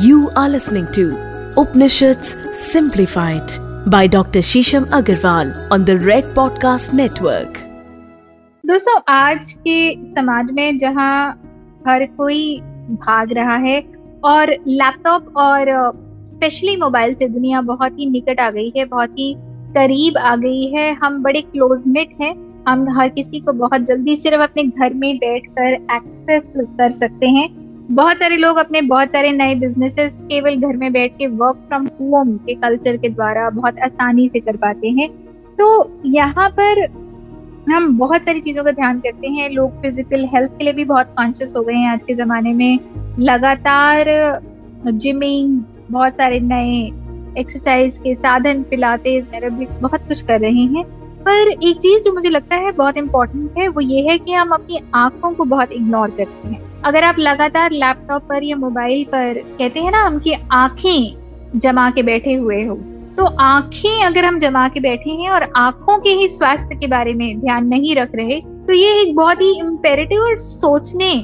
You are listening to Upanishads Simplified by Dr. Shisham Agarwal on the Red Podcast Network. दोस्तों, आज के समाज में जहाँ हर कोई भाग रहा है और लैपटॉप और स्पेशली मोबाइल से दुनिया बहुत ही निकट आ गई है, बहुत ही करीब आ गई है हम बड़े क्लोज नेट हैं हम हर किसी को बहुत जल्दी सिर्फ़ अपने घर में बैठकर एक्सेस कर सकते हैं बहुत सारे लोग अपने बहुत सारे नए बिजनेसेस केवल घर में बैठ के वर्क फ्रॉम होम के कल्चर के द्वारा बहुत आसानी से कर पाते हैं। तो यहाँ पर हम बहुत सारी चीज़ों का ध्यान करते हैं। लोग फ़िज़िकल हेल्थ के लिए भी बहुत कॉन्शियस हो गए हैं आज के जमाने में। लगातार जिमिंग बहुत सारे नए एक्सरसाइज के साधन पिलाते एरोबिक्स बहुत कुछ कर रहे हैं। पर एक चीज़ जो मुझे लगता है बहुत इम्पोर्टेंट है, वो ये है कि हम अपनी आँखों को बहुत इग्नोर करते हैं। अगर आप लगातार लैपटॉप पर या मोबाइल पर कहते हैं ना हम कि आँखें जमा के बैठे हुए हो तो आँखें अगर हम जमा के बैठे हैं और आँखों के ही स्वास्थ्य के बारे में ध्यान नहीं रख रहे तो ये एक बहुत ही इम्पेरेटिव और सोचने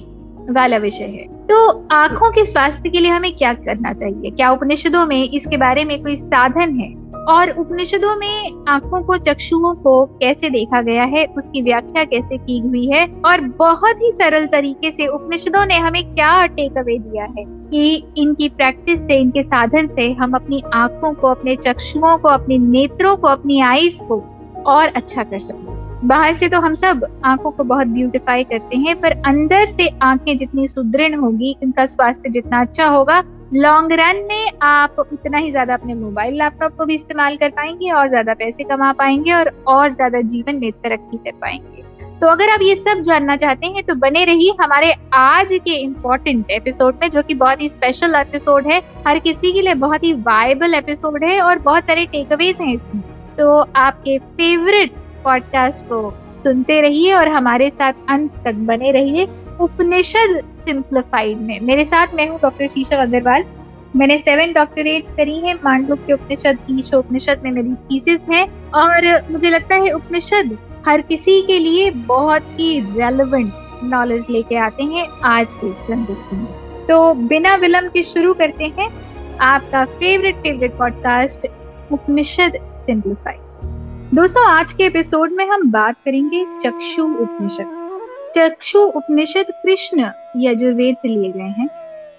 वाला विषय है। तो आँखों के स्वास्थ्य के लिए हमें क्या करना चाहिए? क्या उपनिषदों में इसके बारे में कोई साधन है? और उपनिषदों में आँखों को, चक्षुओं को कैसे देखा गया है, उसकी व्याख्या कैसे की हुई है, और बहुत ही सरल तरीके से उपनिषदों ने हमें क्या टेक अवे दिया है कि इनकी प्रैक्टिस से, इनके साधन से हम अपनी आँखों को, अपने चक्षुओं को, अपने नेत्रों को, अपनी आईज को और अच्छा कर सकते बाहर से तो हम सब आँखों को बहुत ब्यूटिफाई करते हैं, पर अंदर से आँखें जितनी सुदृढ़ होगी, इनका स्वास्थ्य जितना अच्छा होगा लॉन्ग रन में आप उतना ही ज़्यादा अपने मोबाइल लैपटॉप को भी इस्तेमाल कर पाएँगे और ज़्यादा पैसे कमा पाएँगे और और ज़्यादा जीवन में तरक्की कर पाएँगे। तो अगर आप ये सब जानना चाहते हैं तो बने रहिए हमारे आज के इम्पोर्टेंट एपिसोड में, जो कि बहुत ही स्पेशल एपिसोड है। हर किसी के लिए बहुत ही वायबल एपिसोड है और बहुत सारे टेकअवेज हैं इसमें। तो आपके फेवरेट पॉडकास्ट को सुनते रहिए और हमारे साथ अंत तक बने रहिए। उपनिषद सिंप्लीफाइड में। मेरे साथ मैं हूँ डॉक्टर शीशा अग्रवाल। मैंने सेवन डॉक्टरेट्स करी है, मांडलोक के उपनिषद, ईश उपनिषद में मेरी थीसिस है और मुझे लगता है उपनिषद हर किसी के लिए बहुत ही रेलेवेंट नॉलेज लेके आते हैं आज के संदेश में तो बिना विलंब के शुरू करते हैं आपका favourite favourite podcast Upanishad simplified दोस्तों, आज के एपिसोड में हम बात करेंगे चक्षु उपनिषद। चक्षु उपनिषद कृष्ण यजुर्वेद से लिए गए हैं।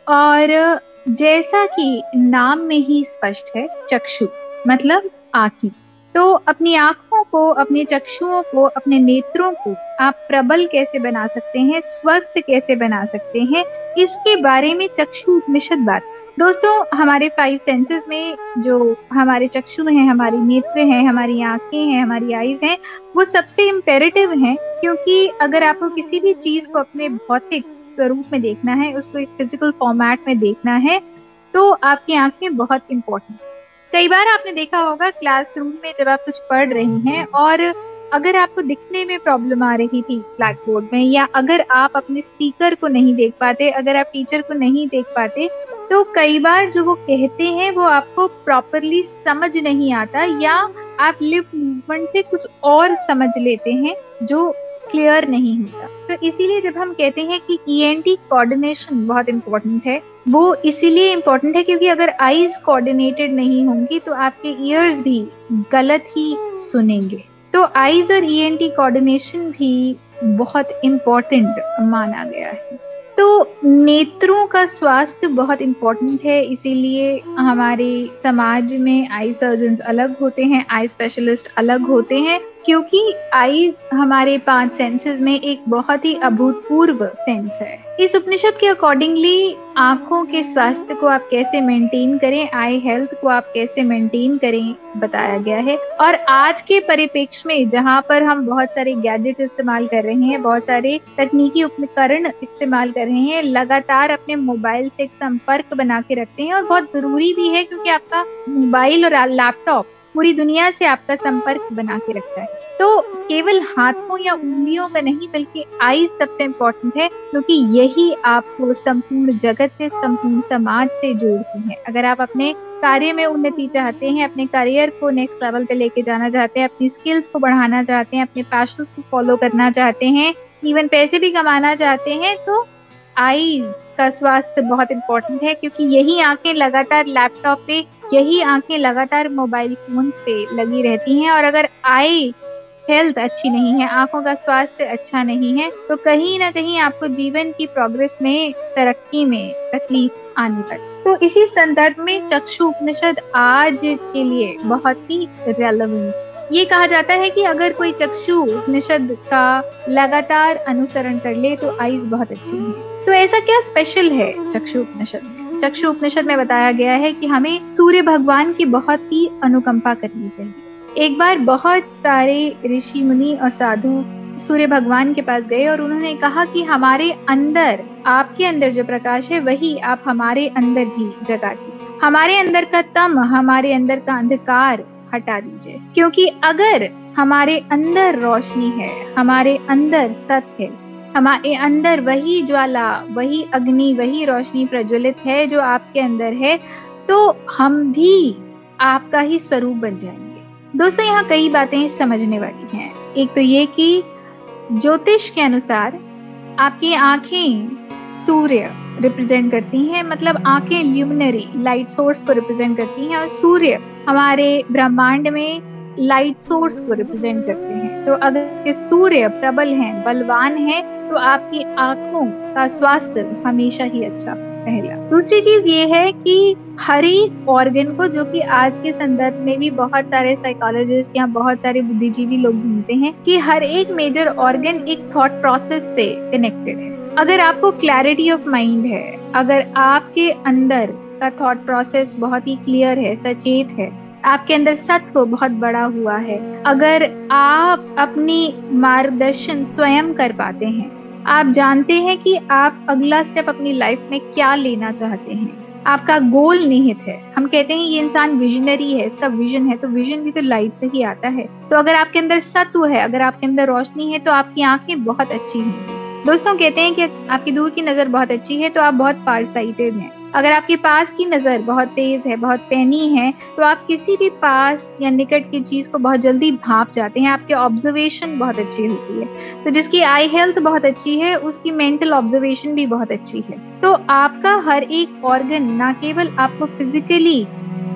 और जैसा कि नाम में ही स्पष्ट है, चक्षु मतलब आँखें। तो अपनी आँखों को, अपने चक्षुओं को, अपने नेत्रों को आप प्रबल कैसे बना सकते हैं, स्वस्थ कैसे बना सकते हैं, इसके बारे में चक्षु उपनिषद बात दोस्तों, हमारे फाइव सेंसेस में जो हमारे चक्षु हैं, हमारी नेत्र हैं, हमारी आँखें हैं, हमारी आईज हैं, वो सबसे इम्पेरेटिव हैं क्योंकि अगर आपको किसी भी चीज़ को अपने भौतिक स्वरूप में देखना है, उसको एक फ़िज़िकल फॉर्मेट में देखना है तो आपकी आँखें बहुत इंपॉर्टेंट कई बार आपने देखा होगा क्लासरूम में जब आप कुछ पढ़ रही हैं और अगर आपको दिखने में प्रॉब्लम आ रही थी ब्लैक बोर्ड में, या अगर आप अपने स्पीकर को नहीं देख पाते, अगर आप टीचर को नहीं देख पाते तो कई बार जो वो कहते हैं, वो आपको प्रॉपरली समझ नहीं आता, या आप लिप मूवमेंट से कुछ और समझ लेते हैं जो क्लियर नहीं होता। तो इसीलिए जब हम कहते हैं कि ई एन टी कोऑर्डिनेशन बहुत इंपॉर्टेंट है, वो इसीलिए इम्पोर्टेंट है क्योंकि अगर आईज कोऑर्डिनेटेड नहीं होंगी तो आपके ईयर्स भी गलत ही सुनेंगे। तो आईज और ई एन टी कोऑर्डिनेशन भी बहुत इम्पोर्टेंट माना गया है। तो नेत्रों का स्वास्थ्य बहुत इम्पोर्टेंट है, इसीलिए हमारे समाज में आई सर्जन अलग होते हैं आई स्पेशलिस्ट अलग होते हैं। क्योंकि आई, हमारे पाँच सेंसेस में एक बहुत ही अभूतपूर्व सेंस है। इस उपनिषद के अकॉर्डिंगली आँखों के स्वास्थ्य को आप कैसे मेंटेन करें आई हेल्थ को आप कैसे मेंटेन करें, बताया गया है। और आज के परिप्रेक्ष्य में, जहाँ पर हम बहुत सारे गैजेट इस्तेमाल कर रहे हैं, बहुत सारे तकनीकी उपकरण इस्तेमाल कर रहे हैं, लगातार अपने मोबाइल से संपर्क बना के रखते हैं, और बहुत ज़रूरी भी है क्योंकि आपका मोबाइल और लैपटॉप पूरी दुनिया से आपका संपर्क बना के रखता है। तो केवल हाथों या उंगलियों का नहीं, बल्कि आईज सबसे इम्पोर्टेंट है, क्योंकि यही आपको संपूर्ण जगत से, संपूर्ण समाज से जोड़ती है। अगर आप अपने कार्य में उन्नति चाहते हैं, अपने करियर को नेक्स्ट लेवल पे लेके जाना चाहते हैं, अपनी स्किल्स को बढ़ाना चाहते हैं, अपने पैशन को फॉलो करना चाहते हैं इवन पैसे भी कमाना चाहते हैं तो आईज का स्वास्थ्य बहुत इम्पोर्टेंट है, क्योंकि यही आँखें लगातार लैपटॉप पे, यही आँखें लगातार मोबाइल फ़ोन पे लगी रहती हैं और अगर आई हेल्थ अच्छी नहीं है, आँखों का स्वास्थ्य अच्छा नहीं है तो कहीं ना कहीं आपको जीवन की प्रोग्रेस में तरक्की में तकलीफ़ आने पर तो इसी संदर्भ में चक्षु उपनिषद आज के लिए बहुत ही रेलेवेंट ये कहा जाता है कि अगर कोई चक्षु उपनिषद का लगातार अनुसरण कर ले तो आईज बहुत अच्छी है। तो ऐसा क्या स्पेशल है चक्षु उपनिषद में? चक्षु उपनिषद में बताया गया है कि हमें सूर्य भगवान की बहुत ही अनुकंपा करनी चाहिए। एक बार बहुत सारे ऋषि, मुनि और साधु सूर्य भगवान के पास गए और उन्होंने कहा कि हमारे अंदर, आपके अंदर जो प्रकाश है, वही आप हमारे अंदर भी जगा दीजिए। हमारे अंदर का तम, हमारे अंदर का अंधकार हटा दीजिए। क्योंकि अगर हमारे अंदर रोशनी है, हमारे अंदर सत्य है, हमारे अंदर वही ज्वाला, वही अग्नि, वही रोशनी प्रज्वलित है जो आपके अंदर है तो हम भी आपका ही स्वरूप बन जाएँगे। दोस्तों, यहाँ कई बातें समझने वाली हैं। एक तो ये कि ज्योतिष के अनुसार आपकी आँखें सूर्य रिप्रेजेंट करती हैं मतलब आँखें ल्यूमिनरी लाइट सोर्स को रिप्रेजेंट करती हैं और सूर्य हमारे ब्रह्मांड में लाइट सोर्स को रिप्रेजेंट करते हैं। तो अगर सूर्य प्रबल हैं, बलवान हैं तो आपकी आँखों का स्वास्थ्य हमेशा ही अच्छा पहला दूसरी चीज़ ये है कि हर एक ऑर्गन को, जो कि आज के संदर्भ में भी बहुत सारे साइकोलॉजिस्ट या बहुत सारे बुद्धिजीवी लोग ढूंढते हैं, कि हर एक मेजर ऑर्गन एक थॉट प्रोसेस से कनेक्टेड है। अगर आपको क्लैरिटी ऑफ़ माइंड है, अगर आपके अंदर का थॉट प्रोसेस बहुत ही क्लियर है, सचेत है, आपके अंदर सत्व बहुत बड़ा हुआ है, अगर आप अपनी मार्गदर्शन स्वयं कर पाते हैं, आप जानते हैं कि आप अगला स्टेप अपनी लाइफ में क्या लेना चाहते हैं, आपका गोल निहित है, हम कहते हैं ये इंसान विजनरी है, इसका विजन है तो विजन भी तो लाइट से ही आता है तो अगर आपके अंदर सत्व है, अगर आपके अंदर रोशनी है तो आपकी आँखें बहुत अच्छी होंगी। दोस्तों कहते हैं कि आपकी दूर की नज़र बहुत अच्छी है तो आप बहुत पार साइटेड हैं। अगर आपके पास की नज़र बहुत तेज है, बहुत पैनी है तो आप किसी भी पास या निकट की चीज़ को बहुत जल्दी भाप जाते हैं। आपके ऑब्जर्वेशन बहुत अच्छी होती है। तो जिसकी आई हेल्थ बहुत अच्छी है, उसकी मेंटल ऑब्जर्वेशन भी बहुत अच्छी है। तो आपका हर एक ऑर्गन ना केवल आपको फिजिकली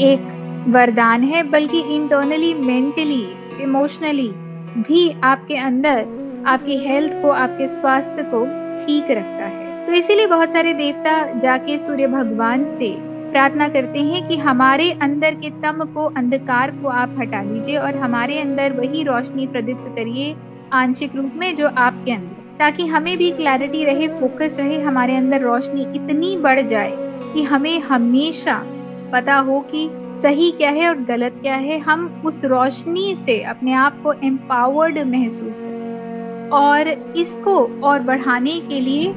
एक वरदान है, बल्कि इंटरनली मेंटली इमोशनली भी आपके अंदर आपकी हेल्थ को, आपके स्वास्थ्य को ठीक रखता है। तो इसीलिए बहुत सारे देवता जाके सूर्य भगवान से प्रार्थना करते हैं कि हमारे अंदर के तम को, अंधकार को आप हटा लीजिए और हमारे अंदर वही रोशनी प्रदीप्त करिए आंशिक रूप में जो आपके अंदर। ताकि हमें भी क्लैरिटी रहे फोकस रहे, हमारे अंदर रोशनी इतनी बढ़ जाए कि हमें हमेशा पता हो कि सही क्या है और गलत क्या है। हम उस रोशनी से अपने आप को एम्पावर्ड महसूस करें। और इसको और बढ़ाने के लिए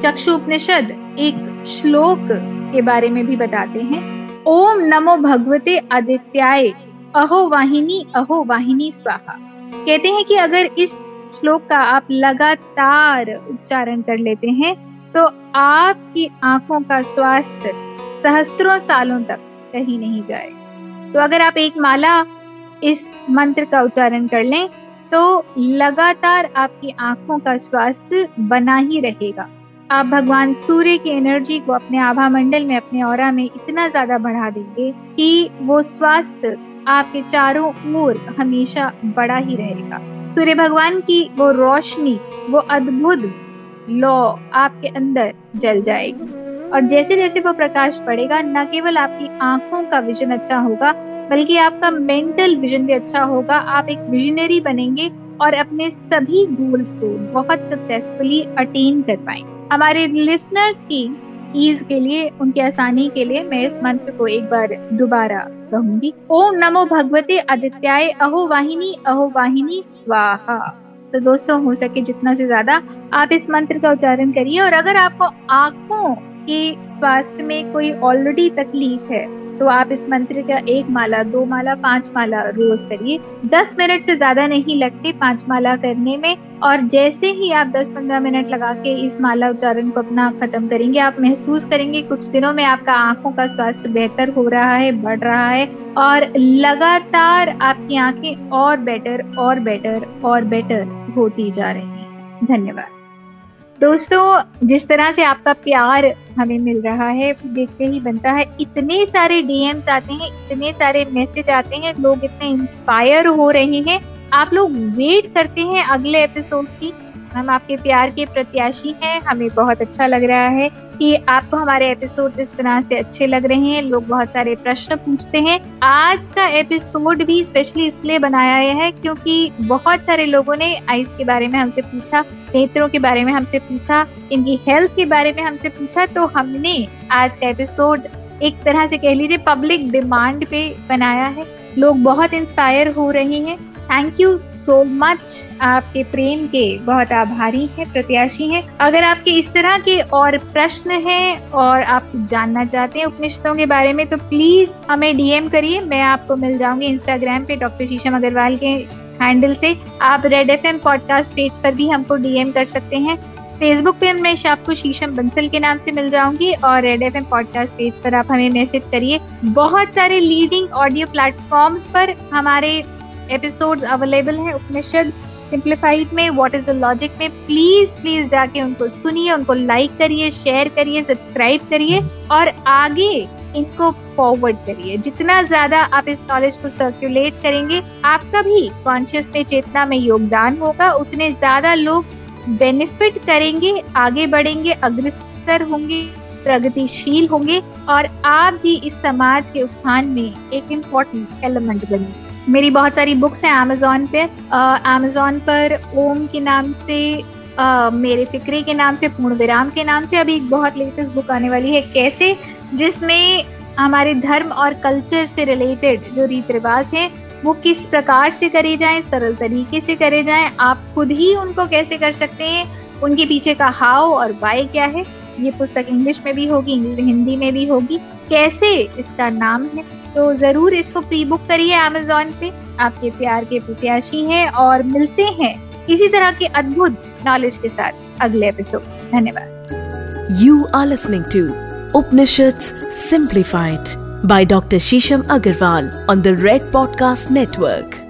चक्षु उपनिषद एक श्लोक के बारे में भी बताते हैं। ओम नमो भगवते आदित्याय, अहो वाहिनी अहो वाहिनी स्वाहा। कहते हैं कि अगर इस श्लोक का आप लगातार उच्चारण कर लेते हैं तो आपकी आँखों का स्वास्थ्य सहस्त्रों सालों तक कहीं नहीं जाए तो अगर आप एक माला इस मंत्र का उच्चारण कर लें तो लगातार आपकी आँखों का स्वास्थ्य बना ही रहेगा। आप भगवान सूर्य की एनर्जी को अपने आभा मंडल में, अपने और में इतना ज़्यादा बढ़ा देंगे कि वो स्वास्थ्य आपके चारों ओर हमेशा बड़ा ही रहेगा। सूर्य भगवान की वो रोशनी, वो अद्भुत लॉ आपके अंदर जल जाएगी। और जैसे जैसे वो प्रकाश पड़ेगा, न केवल आपकी आँखों का विजन अच्छा होगा बल्कि आपका मेंटल विजन भी अच्छा होगा। आप एक विजनरी बनेंगे और अपने सभी गोल्स को बहुत सक्सेसफुली अटेन कर पाएँगे। हमारे लिसनर्स की ईज के लिए, उनकी आसानी के लिए मैं इस मंत्र को एक बार दोबारा कहूँगी। ओम नमो भगवते आदित्याय, अहो वाहिनी अहो वाहिनी, स्वाहा। तो दोस्तों, हो सके जितना से ज़्यादा आप इस मंत्र का उच्चारण करिए। और अगर आपको आँखों के स्वास्थ्य में कोई ऑलरेडी तकलीफ़ है तो आप इस मंत्र का एक माला, दो माला, पाँच माला रोज करिए। दस मिनट से ज़्यादा नहीं लगते पाँच माला करने में। और जैसे ही आप दस पंद्रह मिनट लगा के इस माला उच्चारण को अपना खत्म करेंगे, आप महसूस करेंगे कुछ दिनों में आपका आँखों का स्वास्थ्य बेहतर हो रहा है, बढ़ रहा है। और लगातार आपकी आँखें और बेटर और बेटर और बेटर होती जा रही हैं। धन्यवाद। दोस्तों, जिस तरह से आपका प्यार हमें मिल रहा है, देखते ही बनता है। इतने सारे डीएम्स आते हैं, इतने सारे मैसेज आते हैं, लोग इतने इंस्पायर हो रहे हैं। आप लोग वेट करते हैं अगले एपिसोड की। हम आपके प्यार के प्रत्याशी हैं, हमें बहुत अच्छा लग रहा है। कि आपको हमारे एपिसोड इस तरह से अच्छे लग रहे हैं, लोग बहुत सारे प्रश्न पूछते हैं। आज का एपिसोड भी स्पेशली इसलिए बनाया गया है क्योंकि बहुत सारे लोगों ने आइस के बारे में हमसे पूछा, नेत्रों के बारे में हमसे पूछा, इनकी हेल्थ के बारे में हमसे पूछा तो हमने आज का एपिसोड एक तरह से कह लीजिए पब्लिक डिमांड पे बनाया है। लोग बहुत इंस्पायर हो रहे हैं। थैंक यू सो मच आपके प्रेम के बहुत आभारी हैं, प्रत्याशी हैं। अगर आपके इस तरह के और प्रश्न हैं और आप जानना चाहते हैं उपनिषदों के बारे में तो प्लीज़ हमें डीएम करिए। मैं आपको मिल जाऊँगी इंस्टाग्राम पे डॉक्टर शीशम अग्रवाल के हैंडल से। आप Red F M podcast page पर भी हमको डीएम कर सकते हैं। फेसबुक पे मैं आपको शीशम बंसल के नाम से मिल जाऊँगी और Red F M podcast page पर आप हमें मैसेज करिए। बहुत सारे लीडिंग ऑडियो प्लेटफॉर्म्स पर हमारे एपिसोड्स अवेलेबल हैं उपनिषद सिंप्लीफाइड में व्हाट इज़ द लॉजिक में प्लीज़ प्लीज़ जाके उनको सुनिए, उनको लाइक करिए शेयर करिए सब्सक्राइब करिए और आगे इनको फॉरवर्ड करिए। जितना ज़्यादा आप इस नॉलेज को सर्कुलेट करेंगे, आपका भी कॉन्शियस में चेतना में योगदान होगा, उतने ज़्यादा लोग बेनिफिट करेंगे, आगे बढ़ेंगे, अग्रसर होंगे, प्रगतिशील होंगे और आप भी इस समाज के उत्थान में एक इम्पोर्टेंट एलिमेंट बनेंगे। मेरी बहुत सारी बुक्स हैं अमेजोन पे। अमेजोन पर ओम के नाम से मेरे फिक्रे के नाम से पूर्ण विराम के नाम से अभी एक बहुत लेटेस्ट बुक आने वाली है। कैसे? जिसमें हमारे धर्म और कल्चर से रिलेटेड जो रीत रिवाज है, वो किस प्रकार से करे जाएँ, सरल तरीके से करे जाएँ, आप खुद ही उनको कैसे कर सकते हैं? उनके पीछे का हाउ और वाई क्या है? ये पुस्तक इंग्लिश में भी होगी हिंदी में भी होगी। कैसे इसका नाम है? तो ज़रूर इसको प्री बुक करिए अमेजोन पे। आपके प्यार के प्रत्याशी हैं और मिलते हैं इसी तरह के अद्भुत नॉलेज के साथ अगले एपिसोड धन्यवाद। You are listening to Upanishad simplified by doctor Sheesham Agarwal on the Red podcast Network.